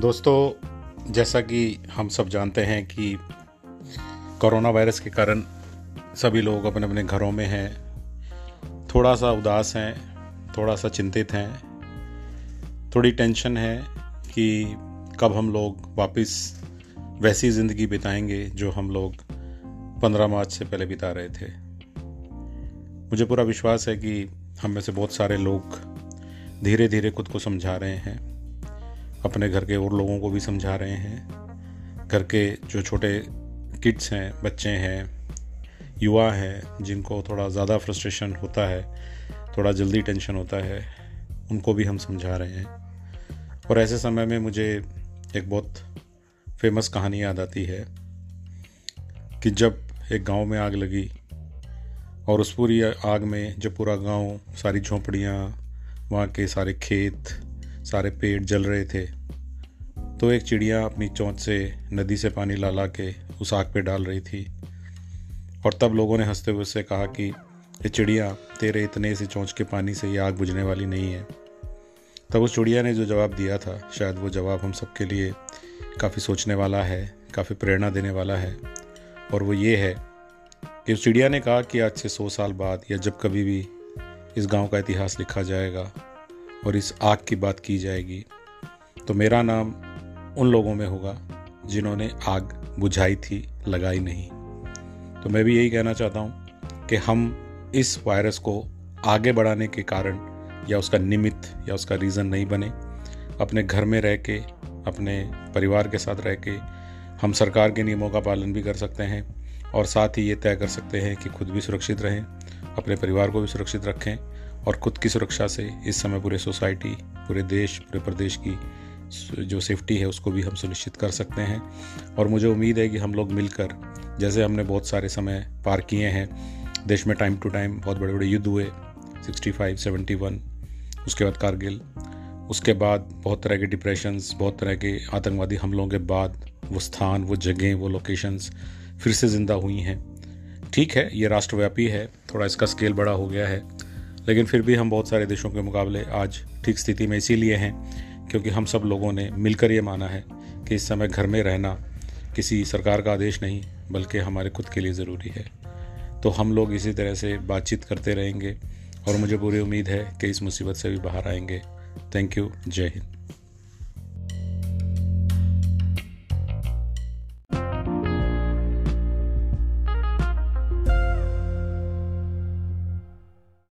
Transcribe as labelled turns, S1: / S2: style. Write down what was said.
S1: दोस्तों, जैसा कि हम सब जानते हैं कि कोरोना वायरस के कारण सभी लोग अपने अपने घरों में हैं। थोड़ा सा उदास हैं थोड़ा सा चिंतित हैं। थोड़ी टेंशन है कि कब हम लोग वापस वैसी ज़िंदगी बिताएँगे जो हम लोग पंद्रह मार्च से पहले बिता रहे थे। मुझे पूरा विश्वास है कि हम में से बहुत सारे लोग धीरे धीरे खुद को समझा रहे हैं। अपने घर के और लोगों को भी समझा रहे हैं। घर के जो छोटे किड्स हैं, बच्चे हैं, युवा हैं, जिनको थोड़ा ज़्यादा फ्रस्ट्रेशन होता है, थोड़ा जल्दी टेंशन होता है, उनको भी हम समझा रहे हैं। और ऐसे समय में मुझे एक बहुत फ़ेमस कहानी याद आती है कि जब एक गाँव में आग लगी और उस पूरी आग में जब पूरा गाँव, सारी झोंपड़ियाँ, वहाँ के सारे खेत सारे पेड़ जल रहे थे। तो एक चिड़िया अपनी चोंच से नदी से पानी ला ला के उस आग पे डाल रही थी। और तब लोगों ने हँसते हुए उससे कहा कि, ये चिड़िया, तेरे इतने से चोंच के पानी से ये आग बुझने वाली नहीं है। तब उस चिड़िया ने जो जवाब दिया था, शायद वो जवाब हम सबके लिए काफ़ी सोचने वाला है, काफ़ी प्रेरणा देने वाला है। और वो ये है कि उस चिड़िया ने कहा कि आज से सौ साल बाद या जब कभी भी इस गाँव का इतिहास लिखा जाएगा और इस आग की बात की जाएगी तो मेरा नाम उन लोगों में होगा जिन्होंने आग बुझाई थी, लगाई नहीं। तो मैं भी यही कहना चाहता हूँ कि हम इस वायरस को आगे बढ़ाने के कारण या उसका निमित्त या उसका रीज़न नहीं बने, अपने घर में रह के, अपने परिवार के साथ रह के हम सरकार के नियमों का पालन भी कर सकते हैं और साथ ही ये तय कर सकते हैं कि खुद भी सुरक्षित रहें, अपने परिवार को भी सुरक्षित रखें और खुद की सुरक्षा से इस समय पूरे सोसाइटी पूरे देश पूरे प्रदेश की जो सेफ्टी है उसको भी हम सुनिश्चित कर सकते हैं। और मुझे उम्मीद है कि हम लोग मिलकर जैसे हमने बहुत सारे समय पार किए हैं देश में टाइम टू टाइम बहुत बड़े बड़े युद्ध हुए 65, 71 उसके बाद कारगिल उसके बाद बहुत तरह के डिप्रेशंस बहुत तरह के आतंकवादी हमलों के बाद वो स्थान वो जगह वो लोकेशंस फिर से ज़िंदा हुई हैं। ठीक है ये राष्ट्रव्यापी है थोड़ा इसका स्केल बड़ा हो गया है। लेकिन फिर भी हम बहुत सारे देशों के मुकाबले आज ठीक स्थिति में इसीलिए हैं क्योंकि हम सब लोगों ने मिलकर ये माना है कि इस समय घर में रहना किसी सरकार का आदेश नहीं, बल्कि हमारे खुद के लिए ज़रूरी है। तो हम लोग इसी तरह से बातचीत करते रहेंगे और मुझे पूरी उम्मीद है कि इस मुसीबत से भी बाहर आएँगे। थैंक यू जय हिंद